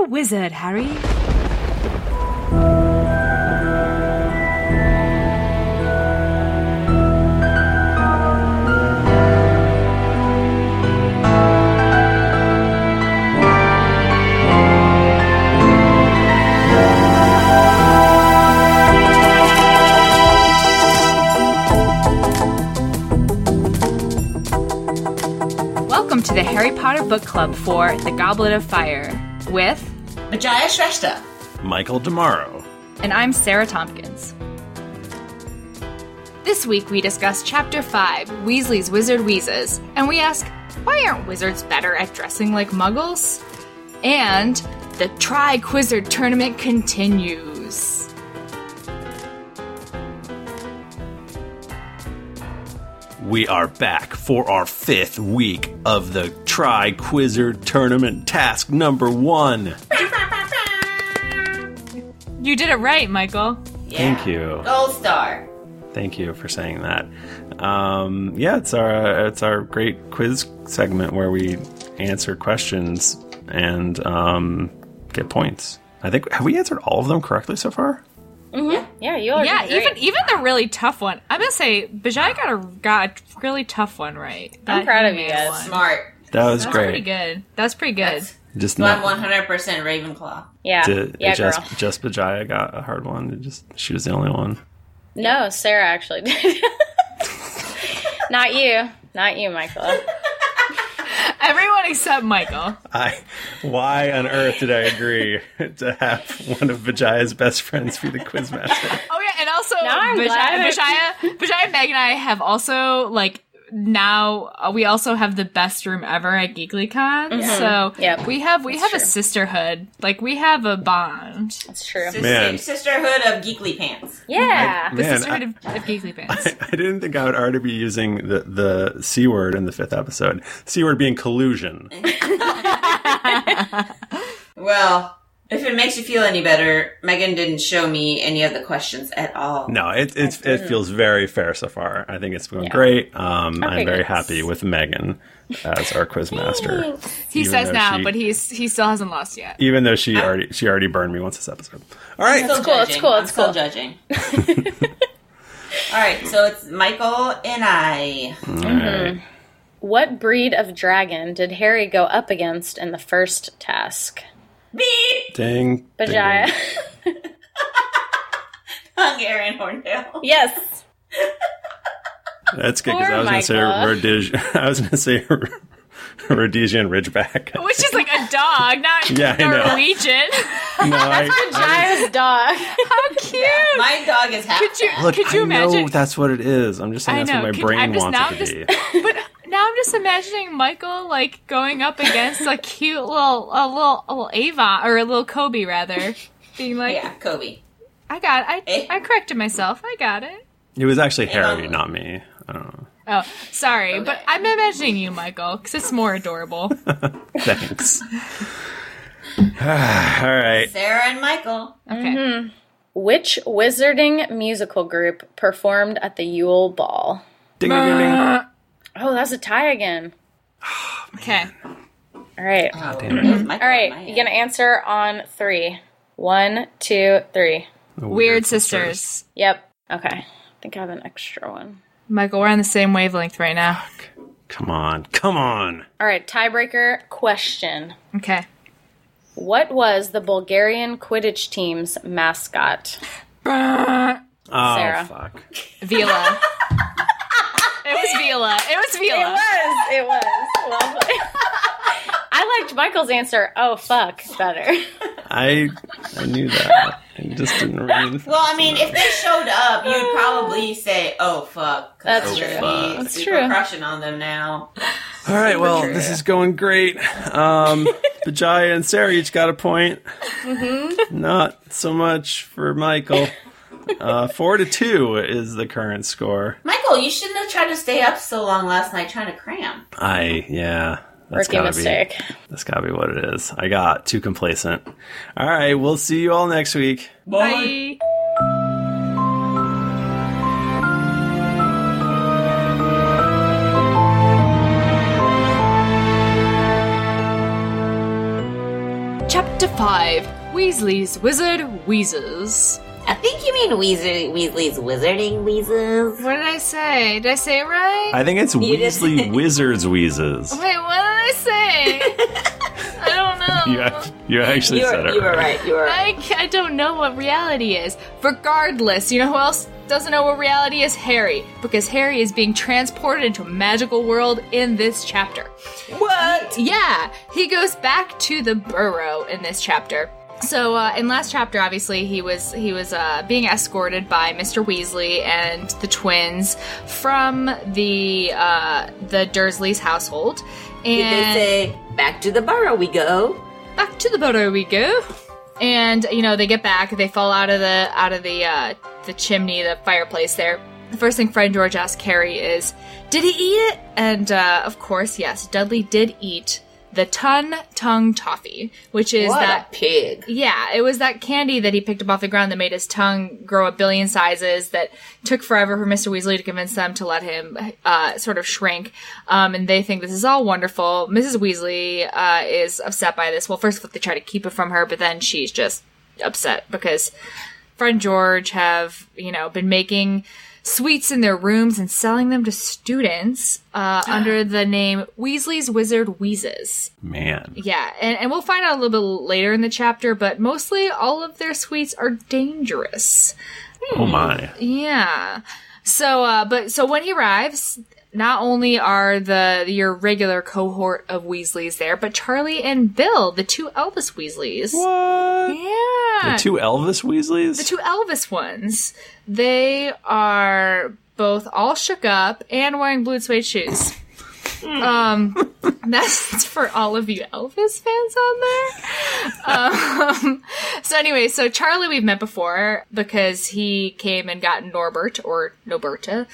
A wizard, Harry. Welcome to the Harry Potter Book Club for The Goblet of Fire with, Vijaya Shrestha. Michael Demaro. and I'm Sarah Tompkins. This week we discuss Chapter 5, Weasley's Wizard Wheezes, and we ask, why aren't wizards better at dressing like muggles? And the Tri Quizzard tournament continues. We are back for our fifth week of the Tri Quizzer Tournament task number one. You did it right, Michael. Thank you. Gold star. Thank you for saying that. Um, yeah, it's our it's our great quiz segment where we answer questions and um, get points. I think have we answered all of them correctly so far? Yeah, you are. Yeah, great. even even the really tough one. I'm gonna say Bajai got a got a really tough one right. I'm proud of you guys. one. Smart. That was That's pretty great. good. That's pretty good. That's- Just So I'm not 100% Ravenclaw. yeah, did, yeah, just girl. just Bajaya got a hard one. It Just she was the only one. No, Sarah actually did. Not you, not you, Michael. Everyone except Michael. I why on earth did I agree to have one of Vajaya's best friends be the quizmaster? Oh yeah, and also Now I'm Bajaya. Bajaya, Bajaya, Meg, and I have also like now uh, we also have the best room ever at GeekyCon. So Yep. we have we That's have a sisterhood. Like we have a bond. That's true. Sis- Man. Sisterhood of Geekly Pants. Yeah. The Man, sisterhood I- of, of Geekly Pants. I didn't think I would already be using the, the C word in the fifth episode. C word being collusion. Well, if it makes you feel any better, Megan didn't show me any of the questions at all. No, it it's, it feels very fair so far. I think it's going Yeah. great. Um, Okay, I'm very good. happy with Megan as our quizmaster. he even says now, she- but he's he still hasn't lost yet. Even though she already she already burned me once this episode. All right, it's cool, it's cool, I'm it's still cool. judging. all right, so it's Michael and I. All right. What breed of dragon did Harry go up against in the first task? Beep! Ding. ding, Bajaya. Hungarian Horntail. yes. That's good because I was going to say Michael. Rhodesia. I was going to say Rhodesian Ridgeback. Which is like a dog, not Yeah, Norwegian. No, I, I- Bajaya's dog. How cute! My dog is half. Could you look, could you I imagine? know that's what it is. I'm just saying I that's know. what my Can- brain I'm just- wants now it I'm to just- be. But now I'm just imagining Michael like going up against a cute little a little a little Avon or a little Kobe rather, being like, Yeah, Kobe. I got I Eh? I corrected myself. I got it. It was actually Harry, know. not me. I don't know. Oh, sorry, but I'm imagining you, Michael, because it's more adorable. Thanks. All right. Sarah and Michael. Okay. Which wizarding musical group performed at the Yule Ball? Ding, ding, ding, ding. Oh, that's a tie again. Okay. All right. Oh, damn it. it was Michael All in right. my You're going to answer on three. One, two, three. Oh, the Weird sisters. Yep. Okay. I think I have an extra one. Michael, we're on the same wavelength right now. Come on. Come on. All right. Tiebreaker question. Okay. What was the Bulgarian Quidditch team's mascot? Oh, Sarah. fuck. Veela. it was Viola. It was Viola. It was. It was. Well. I liked Michael's answer. Oh fuck, better. I I knew that. I just didn't read. Well, I mean, if they showed up, you'd probably say, "Oh fuck." That's true. gonna That's super true. crushing on them now. All right, well, this is going great. Um, Bajaya and Sarah each got a point. Mm-hmm. Not so much for Michael. Uh, four to two is the current score. Michael, you shouldn't have tried to stay up so long last night trying to cram. I yeah, that's Rookie gotta mistake. be that's gotta be what it is. I got too complacent. All right, we'll see you all next week. Bye. Chapter 5 Weasley's Wizard Wheezes. I think you mean Weasley, Weasley's Wizarding Wheezes. What did I say? Did I say it right? I think it's You did- Weasley Wizards Wheezes. Wait, what did I say? I don't know. You, act- you actually You said were, it you were right. You were right. I, I don't know what reality is. Regardless, you know who else doesn't know what reality is? Harry. Because Harry is being transported into a magical world in this chapter. What? Yeah, he goes back to the burrow in this chapter. So uh, in last chapter, obviously he was he was uh, being escorted by Mr. Weasley and the twins from the uh, the Dursleys' household, Did and they say, back to the burrow we go? back to the burrow we go. And you know they get back, they fall out of the out of the uh, the chimney, the fireplace there. The first thing Fred and George ask Harry is, "Did he eat it?" And uh, of course, yes, Dudley did eat the Ton Tongue Toffee, which is What that a pig. yeah, it was that candy that he picked up off the ground that made his tongue grow a billion sizes. That took forever for Mr. Weasley to convince them to let him uh, sort of shrink. Um, and they think this is all wonderful. Mrs. Weasley uh, is upset by this. Well, first of all, they try to keep it from her, but then she's just upset because Fred and George have, you know, been making sweets in their rooms and selling them to students uh, under the name Weasley's Wizard Wheezes. Man. Yeah, and, and we'll find out a little bit later in the chapter, but mostly all of their sweets are dangerous. Oh my. Yeah. So, uh, but so when he arrives, not only are the your regular cohort of Weasleys there, but Charlie and Bill, the two Elvis Weasleys. What? Yeah. The two Elvis Weasleys? The two Elvis ones. They are both all shook up and wearing blue suede shoes. um, that's for all of you Elvis fans on there. Um, so anyway, so Charlie we've met before because he came and got Norbert or Norberta.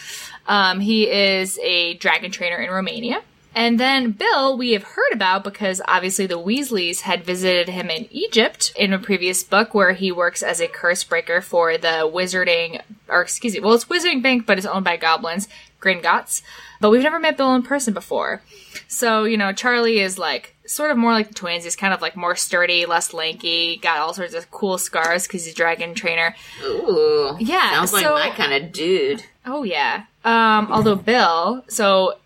Um, he is a dragon trainer in Romania. And then Bill, we have heard about because obviously the Weasleys had visited him in Egypt in a previous book where he works as a curse breaker for the wizarding, or excuse me, well, it's Wizarding Bank, but it's owned by goblins, Gringotts. But we've never met Bill in person before. So, you know, Charlie is like sort of more like the twins. He's kind of like more sturdy, less lanky, got all sorts of cool scars because he's a dragon trainer. Ooh. Yeah, Sounds like so- my kind of dude. Oh yeah. Um, although Bill, so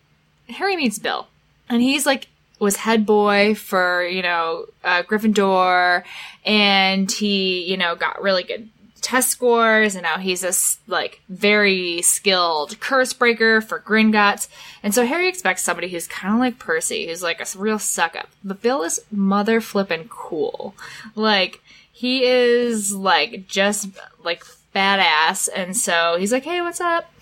Harry meets Bill, and he's like was head boy for you know uh, Gryffindor, and he you know got really good test scores, and now he's a like very skilled curse breaker for Gringotts, and so Harry expects somebody who's kind of like Percy, who's like a real suck up, but Bill is mother flippin' cool, like he is like just like badass. And so he's like hey what's up?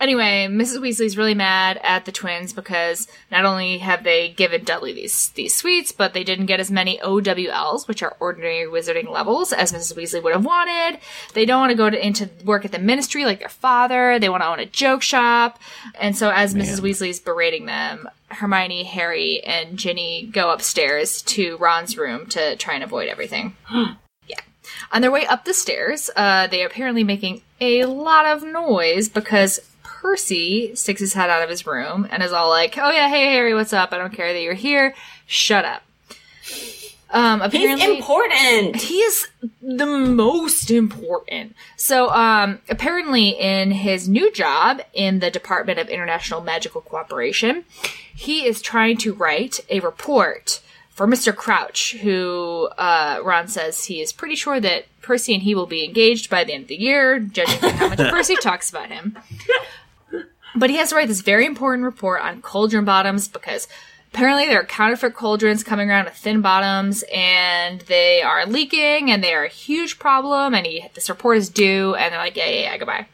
Anyway mrs weasley's really mad at the twins because not only have they given dudley these these sweets but they didn't get as many owls which are ordinary wizarding levels as mrs weasley would have wanted. They don't want to go to into work at the ministry like their father. They want to own a joke shop. And so as mrs weasley's berating them hermione harry and ginny go upstairs to ron's room to try and avoid everything on their way up the stairs, uh, they are apparently making a lot of noise because Percy sticks his head out of his room and is all like, "Oh yeah, hey Harry, what's up? I don't care that you're here. Shut up." Um, He's apparently, important. he is the most important. So, um, apparently, in his new job in the Department of International Magical Cooperation, he is trying to write a report for Mr. Crouch, who uh, Ron says he is pretty sure that Percy and he will be engaged by the end of the year, judging by how much Percy talks about him. But he has to write this very important report on cauldron bottoms because apparently there are counterfeit cauldrons coming around with thin bottoms and they are leaking and they are a huge problem and he, this report is due and they're like, yeah, yeah, yeah, goodbye.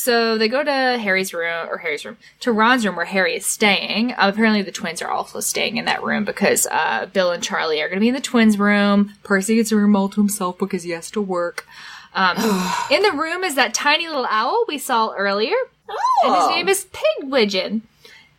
So they go to Harry's room, or Harry's room, to Ron's room where Harry is staying. Uh, apparently the twins are also staying in that room because uh, Bill and Charlie are going to be in the twins' room. Percy gets a room all to himself because he has to work. Um, in the room is that tiny little owl we saw earlier. And his name is Pigwidgeon.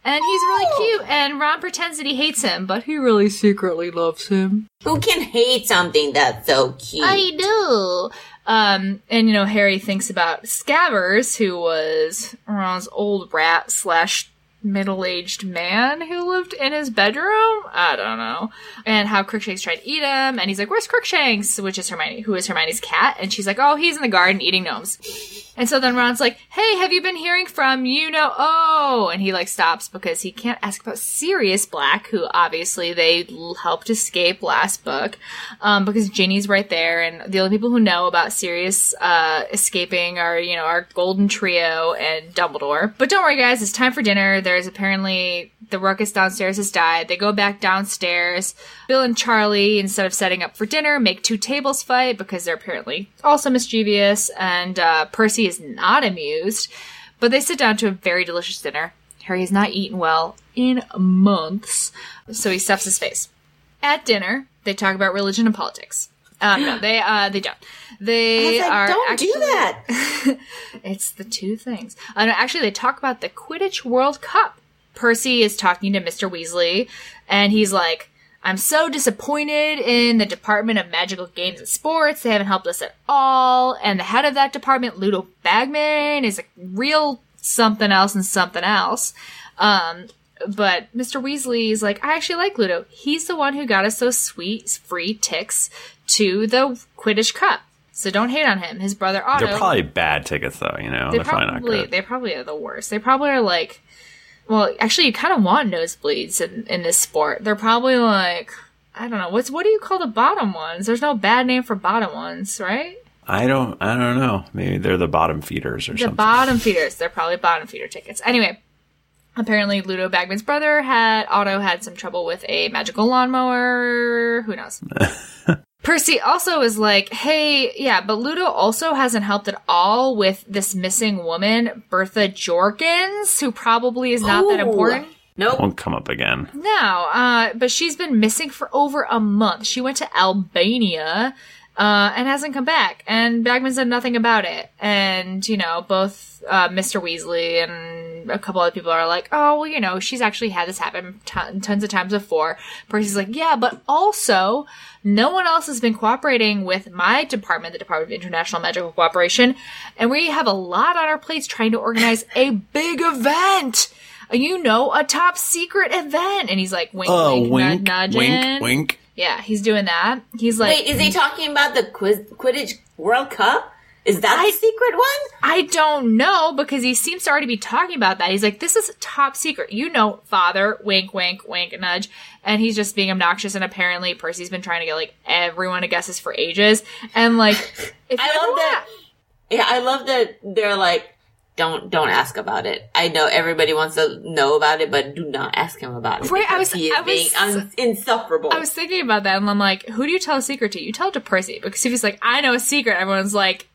And he's really cute, and Ron pretends that he hates him, but he really secretly loves him. Who can hate something that's so cute? I do. Um, and you know, Harry thinks about Scabbers, who was Ron's old rat slash middle-aged man who lived in his bedroom. I don't know. And how Crookshanks tried to eat him, and he's like, "Where's Crookshanks?" Which is Hermione, who is Hermione's cat, and she's like, "Oh, he's in the garden eating gnomes." And so then Ron's like, "Hey, have you been hearing from you know? Oh!" And he like stops because he can't ask about Sirius Black, who obviously they helped escape last book, um, because Ginny's right there, and the only people who know about Sirius uh, escaping are you know our Golden Trio and Dumbledore. But don't worry, guys, it's time for dinner. There's apparently the ruckus downstairs has died. They go back downstairs. Bill and Charlie, instead of setting up for dinner, make two tables fight because they're apparently also mischievous, and uh, Percy is not amused. But they sit down to a very delicious dinner. Harry has not eaten well in months, so he stuffs his face. At dinner, they talk about religion and politics. Um, no, they uh, they don't. They like, are don't actually, do that. it's the two things. Uh, no, actually, they talk about the Quidditch World Cup. Percy is talking to Mr. Weasley, and he's like, I'm so disappointed in the Department of Magical Games and Sports. They haven't helped us at all. And the head of that department, Ludo Bagman, is a real something else and something else. Um, but Mr. Weasley is like, I actually like Ludo. He's the one who got us those sweet free ticks to the Quidditch Cup. So don't hate on him. His brother Otto. They're probably bad tickets, though. You know, They they're, probably, probably not good. they probably are the worst. They probably are like well, actually you kind of want nosebleeds in, in this sport. They're probably like I don't know. What's what do you call the bottom ones? There's no bad name for bottom ones, right? I don't. I don't know. Maybe they're the bottom feeders or The something. bottom feeders. They're probably bottom feeder tickets. Anyway, apparently Ludo Bagman's brother had Otto had some trouble with a magical lawnmower. Who knows? Percy also is like, hey, yeah, but Ludo also hasn't helped at all with this missing woman, Bertha Jorkins, who probably is not that Ooh. important. Nope. Won't come up again. No, uh, but she's been missing for over a month. She went to Albania, uh, and hasn't come back. And Bagman said nothing about it. And, you know, both, uh, Mr. Weasley and a couple other people are like, oh, well, you know, she's actually had this happen ton- tons of times before. Percy's like, yeah, but also, no one else has been cooperating with my department, the Department of International Magical Cooperation, and we have a lot on our plates trying to organize a big event. You know, a top secret event. And he's like, wink, Oh, wink, wink, nudge, wink, nudging. wink. Yeah, he's doing that. He's like, Wait, is he talking about the Quiz- Quidditch World Cup? Is that I- the secret one? I don't know because he seems to already be talking about that. He's like, this is top secret. You know, father, wink, wink, wink, nudge. And he's just being obnoxious. And apparently Percy's been trying to get like everyone to guess this for ages. And like, if I love that. Yeah, I love that they're like, don't don't ask about it. I know everybody wants to know about it, but do not ask him about it. Right, I was- he is I was- being un- insufferable. I was thinking about that and I'm like, who do you tell a secret to? You tell it to Percy because if he's like, I know a secret, everyone's like.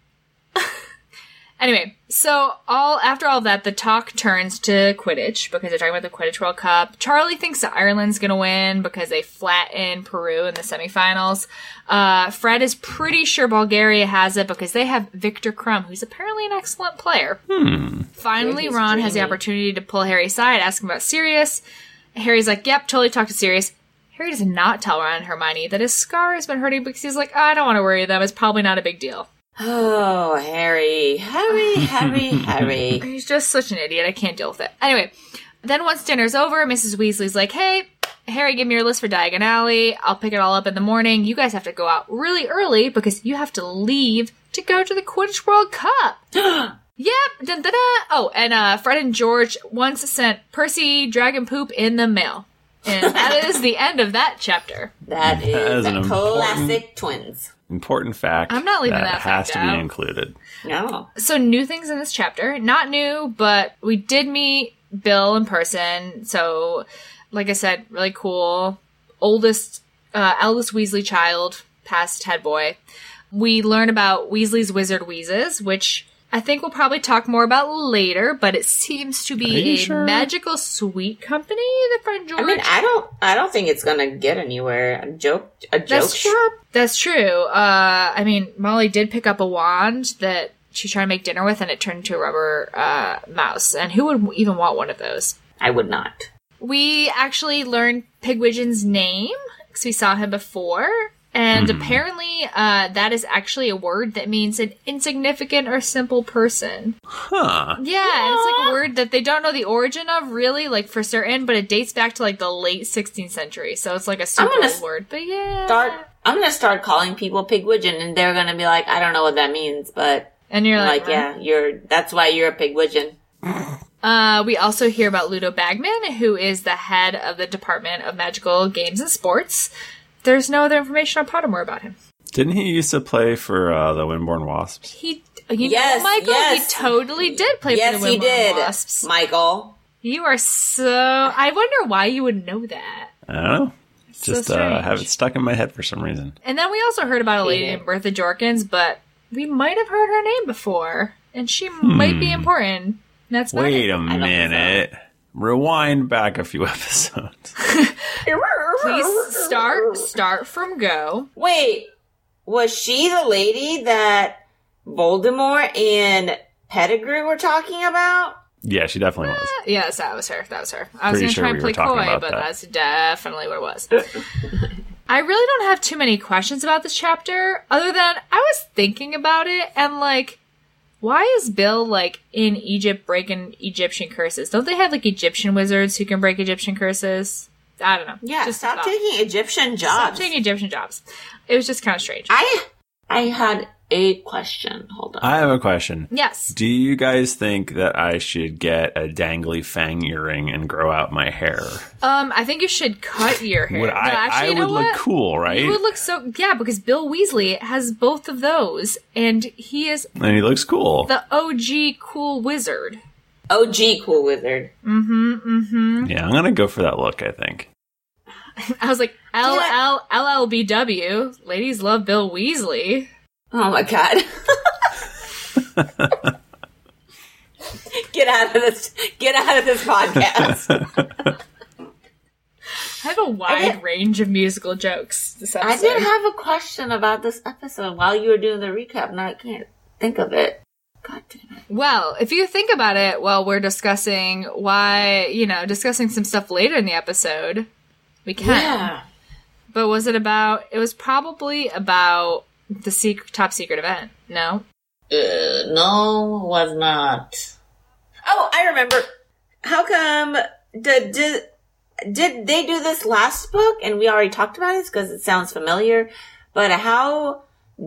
anyway, so all after all that, the talk turns to Quidditch because they're talking about the Quidditch World Cup. Charlie thinks that Ireland's gonna win because they flatten Peru in the semifinals. Uh, Fred is pretty sure Bulgaria has it because they have Viktor Krum, who's apparently an excellent player. Finally, He's Ron has the opportunity to pull Harry aside, ask him about Sirius. Harry's like, "Yep, totally talk to Sirius." Harry does not tell Ron and Hermione that his scar has been hurting because he's like, I don't want to worry them. It's probably not a big deal. Oh, Harry, Harry, Harry, Harry. He's just such an idiot. I can't deal with it. Anyway, then once dinner's over, Mrs. Weasley's like, hey, Harry, give me your list for Diagon Alley. I'll pick it all up in the morning. You guys have to go out really early because you have to leave to go to the Quidditch World Cup. Yep. Dun, dun, dun. Oh, and uh, Fred and George once sent Percy dragon poop in the mail. And that is the end of that chapter. That is, That is the an important- classic twins. Important fact. I'm not leaving that, that has fact to out. be included. No. so new things in this chapter not new but we did meet bill in person so like i said really cool oldest uh, eldest weasley child past head boy we learn about weasley's wizard wheezes which i think we'll probably talk more about later but it seems to be a sure? magical sweet company the friend george I mean, I don't, I don't think it's gonna get anywhere. A joke, a joke That's tr- shop. That's true. Uh, I mean, Molly did pick up a wand that she tried to make dinner with, and it turned into a rubber uh, mouse. And who would even want one of those? I would not. We actually learned Pigwidgeon's name because we saw him before, And apparently, uh, that is actually a word that means an insignificant or simple person. Huh. Yeah, and it's like a word that they don't know the origin of really, like for certain, but it dates back to like the late 16th century. So it's like a super old word. But yeah. Start, I'm gonna start calling people pigwidgeon, and they're gonna be like, I don't know what that means, but And you're like, like, yeah, you're. That's why you're a pigwidgeon. Uh, we also hear about Ludo Bagman, who is the head of the Department of Magical Games and Sports. There's no other information on Pottermore about him. Didn't he used to play for uh, the Wimbourne Wasps? He, you Yes, know, Michael, yes. he totally did play Yes, for the he did, Wasps. Michael. You are so. I wonder why you would know that. I don't know. So Just uh, have it stuck in my head for some reason. And then we also heard about a lady named Bertha Jorkins, but we might have heard her name before, and she might be important. That's about Hmm. Wait it. a think so. minute. Rewind back a few episodes. Please start start from go. Wait, was she the lady that Voldemort and Pettigrew were talking about? yeah, she definitely was. Uh, yes, that was her. That was her. I was Pretty gonna sure try and were play coy, but that. that's definitely what it was. I really don't have too many questions about this chapter, other than I was thinking about it and like, why is Bill like in Egypt breaking Egyptian curses? Don't they have like Egyptian wizards who can break Egyptian curses? I don't know. Yeah, Just stop taking Egyptian jobs. Stop taking Egyptian jobs. It was just kind of strange. I I had a question. Hold on. I have a question. yes. Do you guys think that I should get a dangly fang earring and grow out my hair? Um, I think you should cut your hair. Would No, I? actually, I you know would look what? cool, right? You would look so yeah, because Bill Weasley has both of those, and he is and he looks cool. the OG cool wizard. OG cool wizard. Mm-hmm. Mm-hmm. Yeah, I'm gonna go for that look. I think. I was like, L L L L B W. Ladies love Bill Weasley. Oh my god. get out of this get out of this podcast. I have a wide range of musical jokes this I did have a question about this episode while you were doing the recap, and I can't think of it. God damn it. well, if you think about it, while we're discussing why, you know, discussing some stuff later in the episode, we can. Yeah. But was it about? It was probably about the secret, top secret event. No. Uh, no, was not. Oh, I remember. How come did did did they do this last book and we already talked about it because it sounds familiar? But how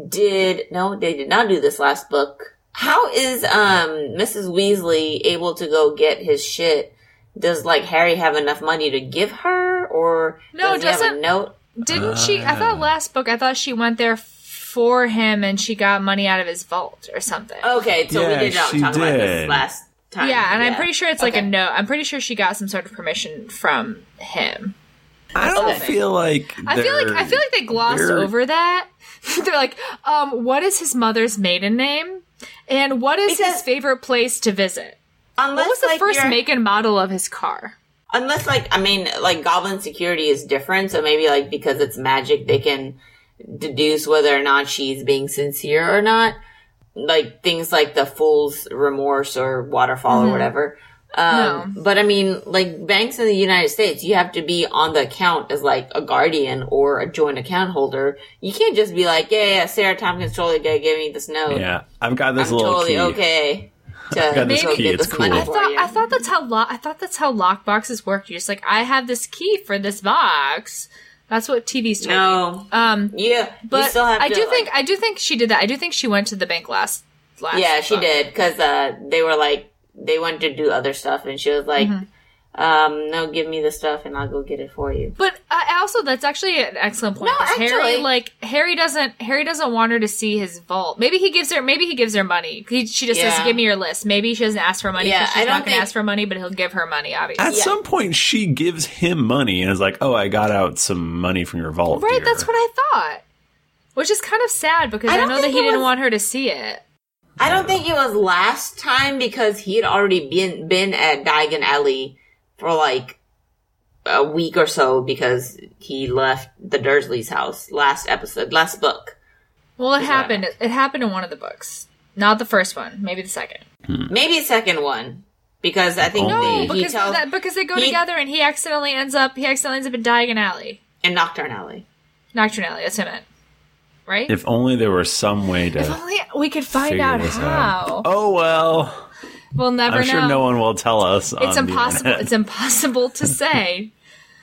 did no? They did not do this last book. How is um Mrs. Weasley able to go get his shit? Does like Harry have enough money to give her, or No, does he have a doesn't- note? Didn't she? I thought last book. I thought she went there for him, and she got money out of his vault or something. Okay, so Yeah, we did not she talk about this last time. Yeah, and I'm pretty sure it's like a Okay. note. I'm pretty sure she got some sort of permission from him. I don't Okay. feel like. I feel like I feel like they glossed over that. They're like, um, what is his mother's maiden name, and what is Because- his favorite place to visit? Unless, What was the like, first make and model of his car? Unless, like, I mean, like, goblin security is different, so maybe, like, because it's magic, they can deduce whether or not she's being sincere or not. Like, things like the fool's remorse or waterfall or mm-hmm. whatever. Um, but I mean, like, banks in the United States, you have to be on the account as, like, a guardian or a joint account holder. You can't just be like, yeah, yeah, Sarah Tompkins totally gonna give me this note. Yeah, I've got this I'm little totally key. okay to got this go key, it's cool. I thought. I thought that's how lo- I thought that's how lock boxes work. You're just like, I have this key for this box. That's what TV's told me. no. Um, Yeah, you but still have I to, do like- think I do think she did that. I do think she went to the bank last. last Yeah, she book. did because uh, they were like they went to do other stuff, and she was like, Mm-hmm. um, "No, give me the stuff, and I'll go get it for you." But uh, also, that's actually an excellent point. No, 'cause Harry, actually- like Harry doesn't Harry doesn't want her to see his vault. Maybe he gives her. Maybe he gives her money. He, she just Yeah. says, "Give me your list." Maybe she doesn't ask for money. Yeah, Yeah, she's I not don't going to think- ask for money, but he'll give her money. Obviously, At Yeah. some point, she gives him money and is like, "Oh, I got out some money from your vault." right? dear." That's what I thought. Which is kind of sad because I I, know that think he it didn't was- want her to see it. I don't think it was last time because he had already been been at Diagon Alley for like a week or so because he left the Dursleys' house last episode, last book. Well, it happened. It, it happened in one of the books, not the first one. Maybe the second. Hmm. Maybe second one because I think No, they, he because tells that, because they go he- together, and he accidentally ends up he accidentally ends up in Diagon Alley, in Knockturn Alley. Knockturn Alley. That's what I meant. Right? If only there were some way to If only we could find out how. out. Oh well, We'll never I'm know. sure no one will tell us. it's on impossible. internet. It's impossible to say.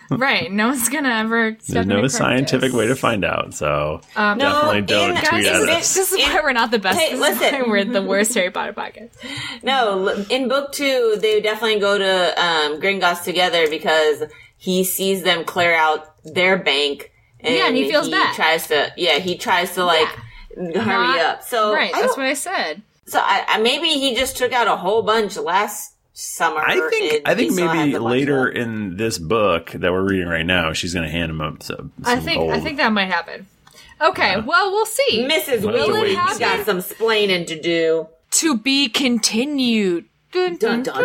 right. No one's gonna ever. There's no scientific way to find out. So Um, definitely No, don't in- tweet Guys, at us. this is In- why we're not the best. Hey, this listen. is why we're the worst Harry Potter podcast. No, in book two, they definitely go to um, Gringotts together because he sees them clear out their bank. And Yeah, and he feels bad. Tries to, yeah, he tries to like hurry Not- up. So right, that's don't- what I said. So I, I, maybe he just took out a whole bunch last summer. I think I think maybe later left. in this book that we're reading right now, she's going to hand him up some, I think gold. I think that might happen. Okay, well we'll see. Mrs. We'll have to Wheeler, wait you and got some splaining to do. to be continued. Dun, Dun dun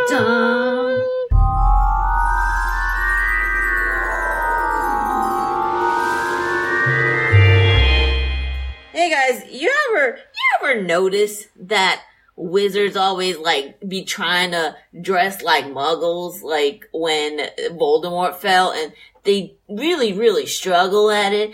Hey guys, you ever you ever notice that wizards always like be trying to dress like muggles like when Voldemort fell and they really really struggle at it. Have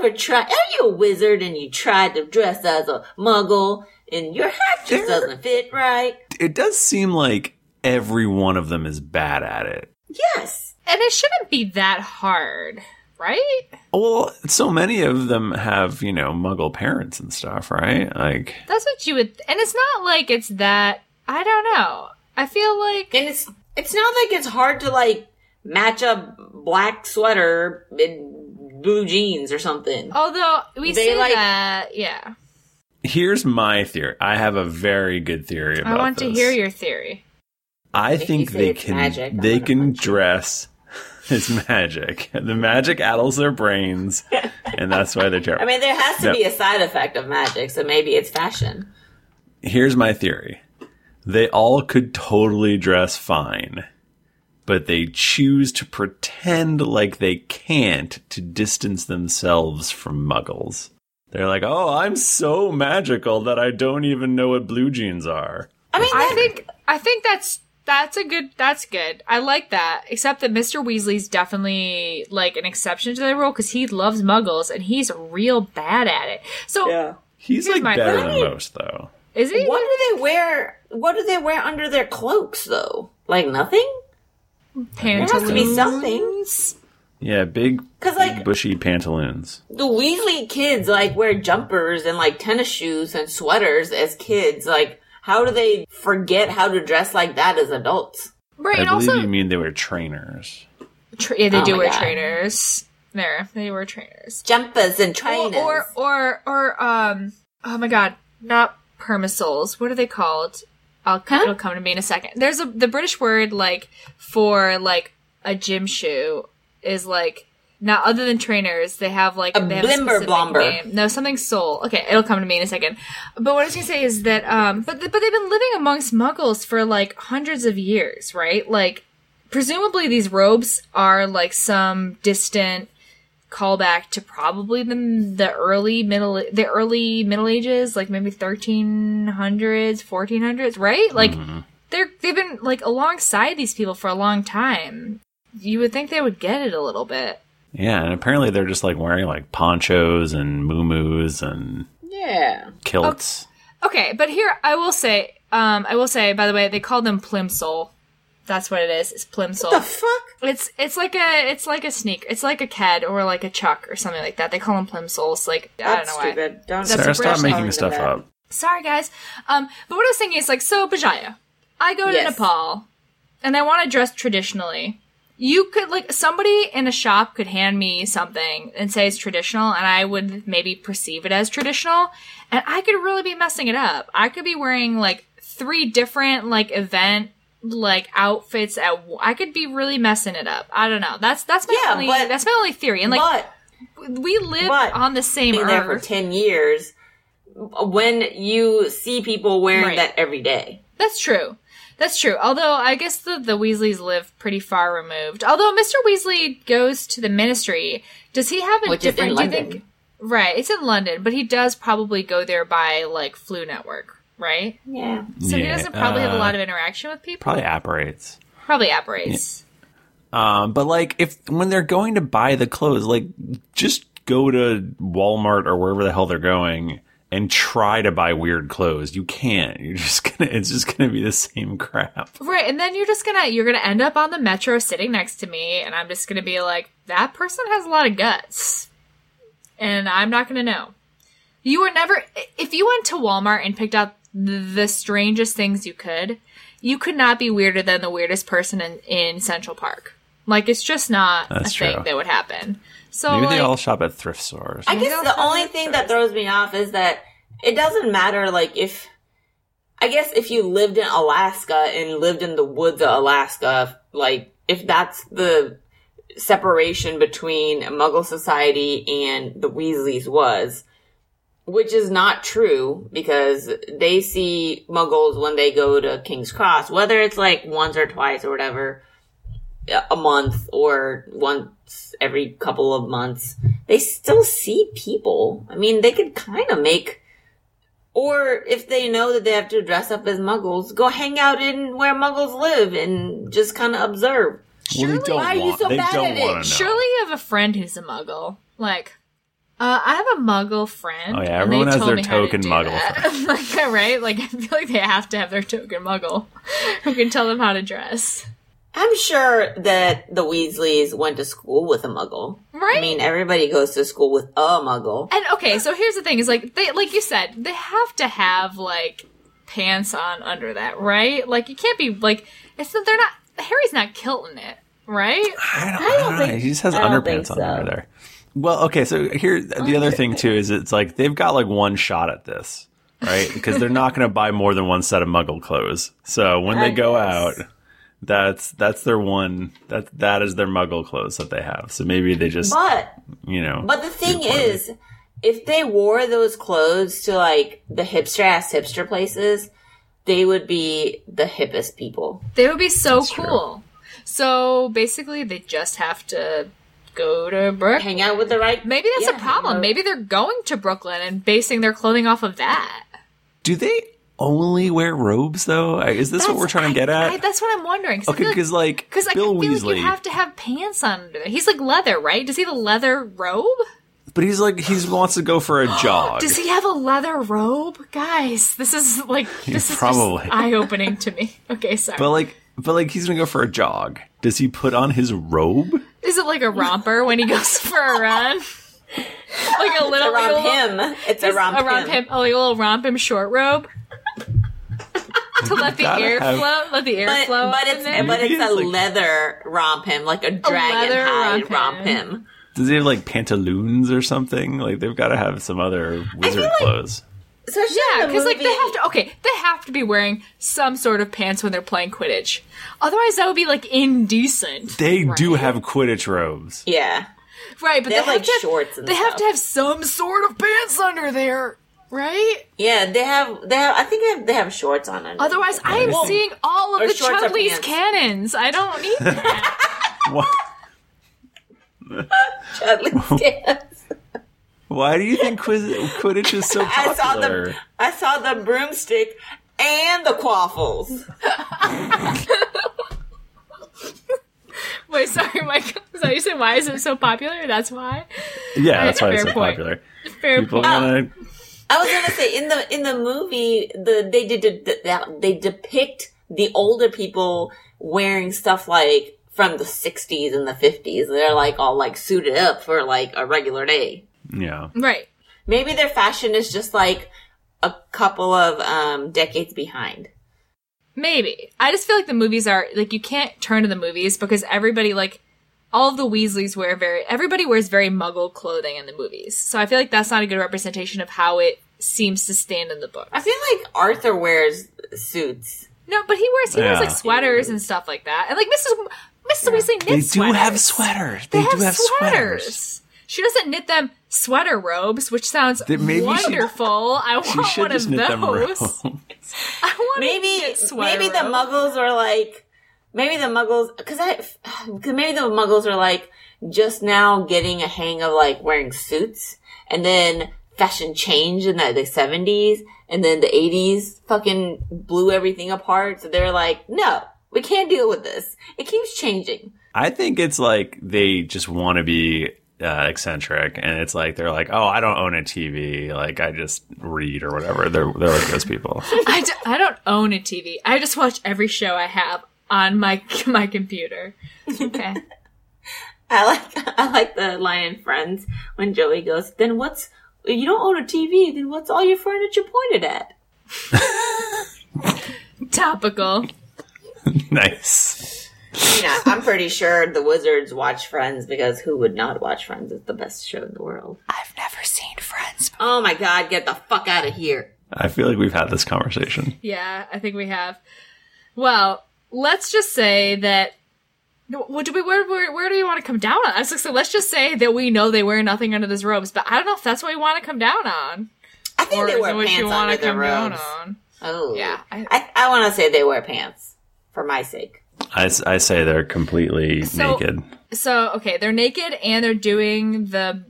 you ever tried are you a wizard and you tried to dress as a muggle and your hat just There- doesn't fit right? it does seem like every one of them is bad at it. Yes. And it shouldn't be that hard, right? Well, so many of them have, you know, muggle parents and stuff, right? Like, That's what you would. And it's not like it's that. I don't know. I feel like And it's it's not like it's hard to like match a black sweater and blue jeans or something. although we They say like- that, yeah. here's my theory. I have a very good theory about I want to hear your theory. I you think they can magic, they can punch you. dress it's magic. The magic addles their brains, and that's why they're terrible. I mean, there has to No. be a side effect of magic, so maybe it's fashion. Here's my theory. They all could totally dress fine, but they choose to pretend like they can't to distance themselves from muggles. They're like, oh, I'm so magical that I don't even know what blue jeans are. I mean, I think I think that's that's a good that's good. I like that. Except that Mr. Weasley's definitely like an exception to the rule because he loves muggles and he's real bad at it. So yeah. He's like my better theory. than most, though. is he? What do they wear? What do they wear under their cloaks, though? Like nothing? Pantaloons. There has to be something. Yeah, big, Cause, like- bushy pantaloons. The Weasley kids like wear jumpers and like tennis shoes and sweaters as kids. Like, how do they forget how to dress like that as adults? Right, I and believe also you mean they were trainers. tra- yeah, they Oh do wear God. trainers. There, they wear trainers. Jumpers and trainers. or or or um. Oh my god, not permisoles. What are they called? I'll Huh? it'll come to me in a second. There's a the British word like for like a gym shoe is like not other than trainers. They have like A they blimber specific blomber. name. No, something soul. Okay, it'll come to me in a second. But what I was gonna say is that um, but th- but they've been living amongst Muggles for like hundreds of years, right? Like presumably these robes are like some distant callback to probably the the early middle the early middle ages like maybe 1300s 1400s right like they're they've been like alongside these people for a long time you would think they would get it a little bit Yeah, and apparently they're just like wearing like ponchos and muumuus and yeah. kilts. okay but here i will say um i will say by the way they call them plimsoll that's what it is it's plimsoll The fuck? It's it's like a it's like a sneak. It's like a Ked or like a Chuck or something like that. They call them plimsolls. Like I don't That's know why. stupid. Don't Sarah, a stop making stuff that. up. Sorry guys. Um, but what I was thinking is like so Bajaya. I go to Yes. Nepal and I want to dress traditionally. You could like somebody in a shop could hand me something and say it's traditional, and I would maybe perceive it as traditional, and I could really be messing it up. I could be wearing like three different like event like outfits at w- I could be really messing it up. I don't know. That's that's my Yeah, only but- that's my only theory. And like but we live but on the same being there for 10 years when you see people wearing Right. that every day. That's true. That's true. Although I guess the, the Weasleys live pretty far removed. Although Mr. Weasley goes to the ministry, does he have a Which is in different? do you London. think? Right, it's in London, but he does probably go there by like Floo Network, right? Yeah. So he doesn't probably have a uh, lot of interaction with people. Probably apparates. Probably apparates. Um, but like if when they're going to buy the clothes, like just go to Walmart or wherever the hell they're going and try to buy weird clothes. You can't. You're just gonna. It's just gonna be the same crap. Right, and then you're just gonna you're gonna end up on the metro sitting next to me, and I'm just gonna be like, that person has a lot of guts, and I'm not gonna know. You were never if you went to Walmart and picked out the strangest things you could, you could not be weirder than the weirdest person in, in Central Park. Like it's just not That's a thing true. that would happen. So Maybe like, they all shop at thrift stores. I guess the only that thing that throws me off is that it doesn't matter, like, if. I guess if you lived in Alaska and lived in the woods of Alaska, like, if that's the separation between Muggle society and the Weasleys was, which is not true because they see Muggles when they go to King's Cross, whether it's like once or twice or whatever, a month or once every couple of months, they still see people. I mean, they could kind of make, or if they know that they have to dress up as Muggles, go hang out in where Muggles live and just kind of observe. well, they don't Why are you so bad at it? know. Surely you have a friend who's a muggle. Like, uh, I have a muggle friend. Oh, yeah, and everyone has their me how to token muggle like, right? Like, I feel like they have to have their token muggle who can tell them how to dress. I'm sure that the Weasleys went to school with a Muggle. Right? I mean, everybody goes to school with a Muggle. And okay, so here's the thing: is like they, like you said, they have to have like pants on under that, right? Like you can't be like it's they're not. Harry's not kilting it, right? I don't, I don't know. He just has I don't underpants on under there. Well, okay. So here, the other thing too is it's like they've got like one shot at this, right? Because they're not going to buy more than one set of Muggle clothes. So when they go guess. out, that's that's their one. That that is their Muggle clothes that they have. So maybe they just But you know. But the thing part of it. is, if they wore those clothes to like the hipster ass hipster places, they would be the hippest people. They would be so true. cool. So basically, they just have to go to Brooklyn. Hang out with the right. Maybe that's Yeah, a problem. Maybe they're going to Brooklyn and basing their clothing off of that. do they only wear robes though? Is this what we're trying to get I, at? that's what I'm wondering. Okay, because like Because I Bill feel Weasley, like you have to have pants on under there. He's like leather, right? Does he have a leather robe? but he's like he wants to go for a jog. Does he have a leather robe? Guys, this is like this is probably. eye opening to me. Okay, sorry. But like, but like, he's gonna go for a jog. Does he put on his robe? is it like a romper when he goes for a run? like a little, A romp like a little- him. It's a romp, a romp him. him, oh, like a little romp him short robe to let the gotta air have- flow, let the air But, flow. but up in it's there. but it's a like- leather romp him, like a dragon leather hide romp romp him. him. Does he have like pantaloons or something? Like they've got to have some other wizard like- clothes. Especially Yeah, because like they have to. Okay, they have to be wearing some sort of pants when they're playing Quidditch. Otherwise, that would be like indecent. They do have Quidditch robes. Yeah, right? But They they, have, like, to have, shorts and They have to have some sort of pants under there, right? yeah. They have they have. I think they have, they have shorts on. underneath. Otherwise, I am Well, seeing all of the shorts Chudley's cannons. I don't need that. Why, Chudley's cans. why do you think Quiz- Quidditch is so I saw popular? the I saw the broomstick and the quaffles. Wait, sorry, Mike. So you said why is it so popular? That's why. yeah, that's why it's so point. popular. Fair People point. want to. Ah. I was gonna say in the in the movie the they did de- that they depict the older people wearing stuff like from the 60s and the 50s. They're like all like suited up for like a regular day. Yeah. Right. Maybe their fashion is just like a couple of um decades behind. Maybe. I just feel like the movies are like you can't turn to the movies because everybody like all of the Weasleys wear very everybody wears very muggle clothing in the movies. So I feel like that's not a good representation of how it seems to stand in the book. I feel like Arthur wears suits. No, but he wears he wears like sweaters and stuff like that. And like Mrs. Mrs. Weasley knits They do sweaters. have sweaters. They, They, have, do have sweaters. sweaters. She doesn't knit them sweater robes, which sounds That maybe she- wonderful. I want should one just of knit them those. robes. I want Maybe a sweater maybe the robe. Muggles are like maybe the Muggles because I because maybe the Muggles are like just now getting a hang of like wearing suits and then fashion changed in the, the 70s and then the 80s fucking blew everything apart so they're like no we can't deal with this it keeps changing I think it's like they just want to be uh, eccentric, and it's like they're like, "Oh, I don't own a TV. Like I just read or whatever." They're they're like those people. I, d- I don't own a TV. I just watch every show I have on my my computer. Okay. I like I like the line in Friends when Joey goes, "Then what's you don't own a TV? Then what's all your furniture pointed at?" Topical. nice. You know, I'm pretty sure the Wizards watch Friends because who would not watch Friends? It's the best show in the world. I've never seen Friends. Oh my god, get the fuck out of here! I feel like we've had this conversation. Yeah, I think we have. Well, let's just say that. What do we? Where, where, where do we want to come down on? I was like, so let's just say that we know they wear nothing under those robes, but I don't know if that's what we want to come down on, I think or they wear pants you under to their come down robes. on. Oh, Yeah, I- I, I, want to say they wear pants for my sake. I say they're completely So- naked. So okay, they're naked and they're doing the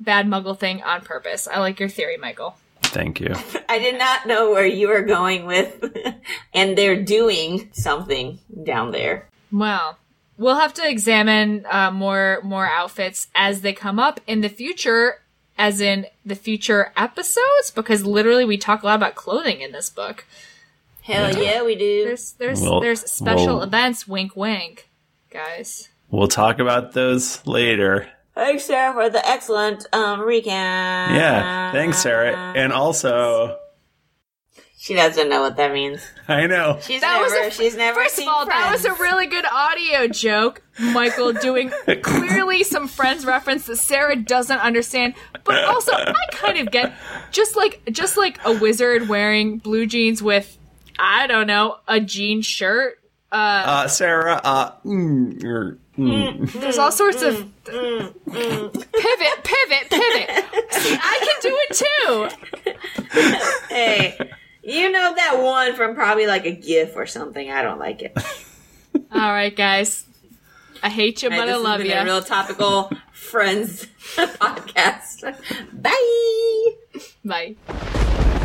bad Muggle thing on purpose. I like your theory, Michael. Thank you. I did not know where you were going with, and they're doing something down there. Well, we'll have to examine uh, more more outfits as they come up in the future, as in the future episodes, because literally we talk a lot about clothing in this book. Hell yeah, we do. There's there's Well- there's special well- events. Wink, wink, guys. We'll talk about those later. Thanks, Sarah, for the excellent um, recap. Yeah. Thanks, Sarah. And also, She doesn't know what that means. I know. She's That was never. a- she's never First seen of all, that was a really good audio joke, Michael doing clearly some Friends reference that Sarah doesn't understand. But also, I kind of get just like just like a wizard wearing blue jeans with I don't know a jean shirt. Uh, Sarah, uh, mm, er, mm. There's all sorts of pivot, pivot, pivot. See, I can do it too. Hey, you know that one from probably like a GIF or something. I don't like it. All right, guys. I hate you, but Alright, I love has been a you. real topical Friends podcast. Bye. Bye.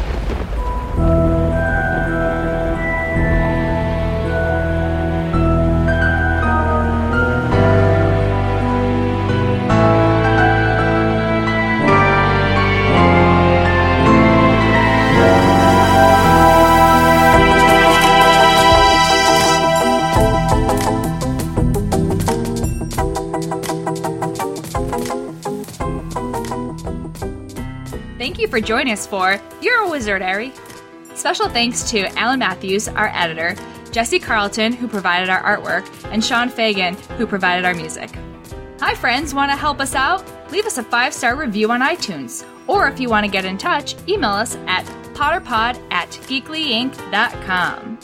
You for joining us for You're a Wizard, Harry. Special thanks to Alan Matthews, our editor, Jesse Carlton, who provided our artwork, and Sean Fagan, who provided our music. Hi, friends. Want to help us out? Leave us a five star review on iTunes. Or if you want to get in touch, email us at potterpod at geeklyinc.com.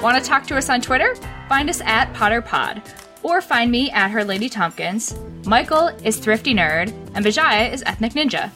Want to talk to us on Twitter? Find us at potterpod. Or find me at Her Lady Tompkins. Michael is Thrifty Nerd, and Bajaya is Ethnic Ninja.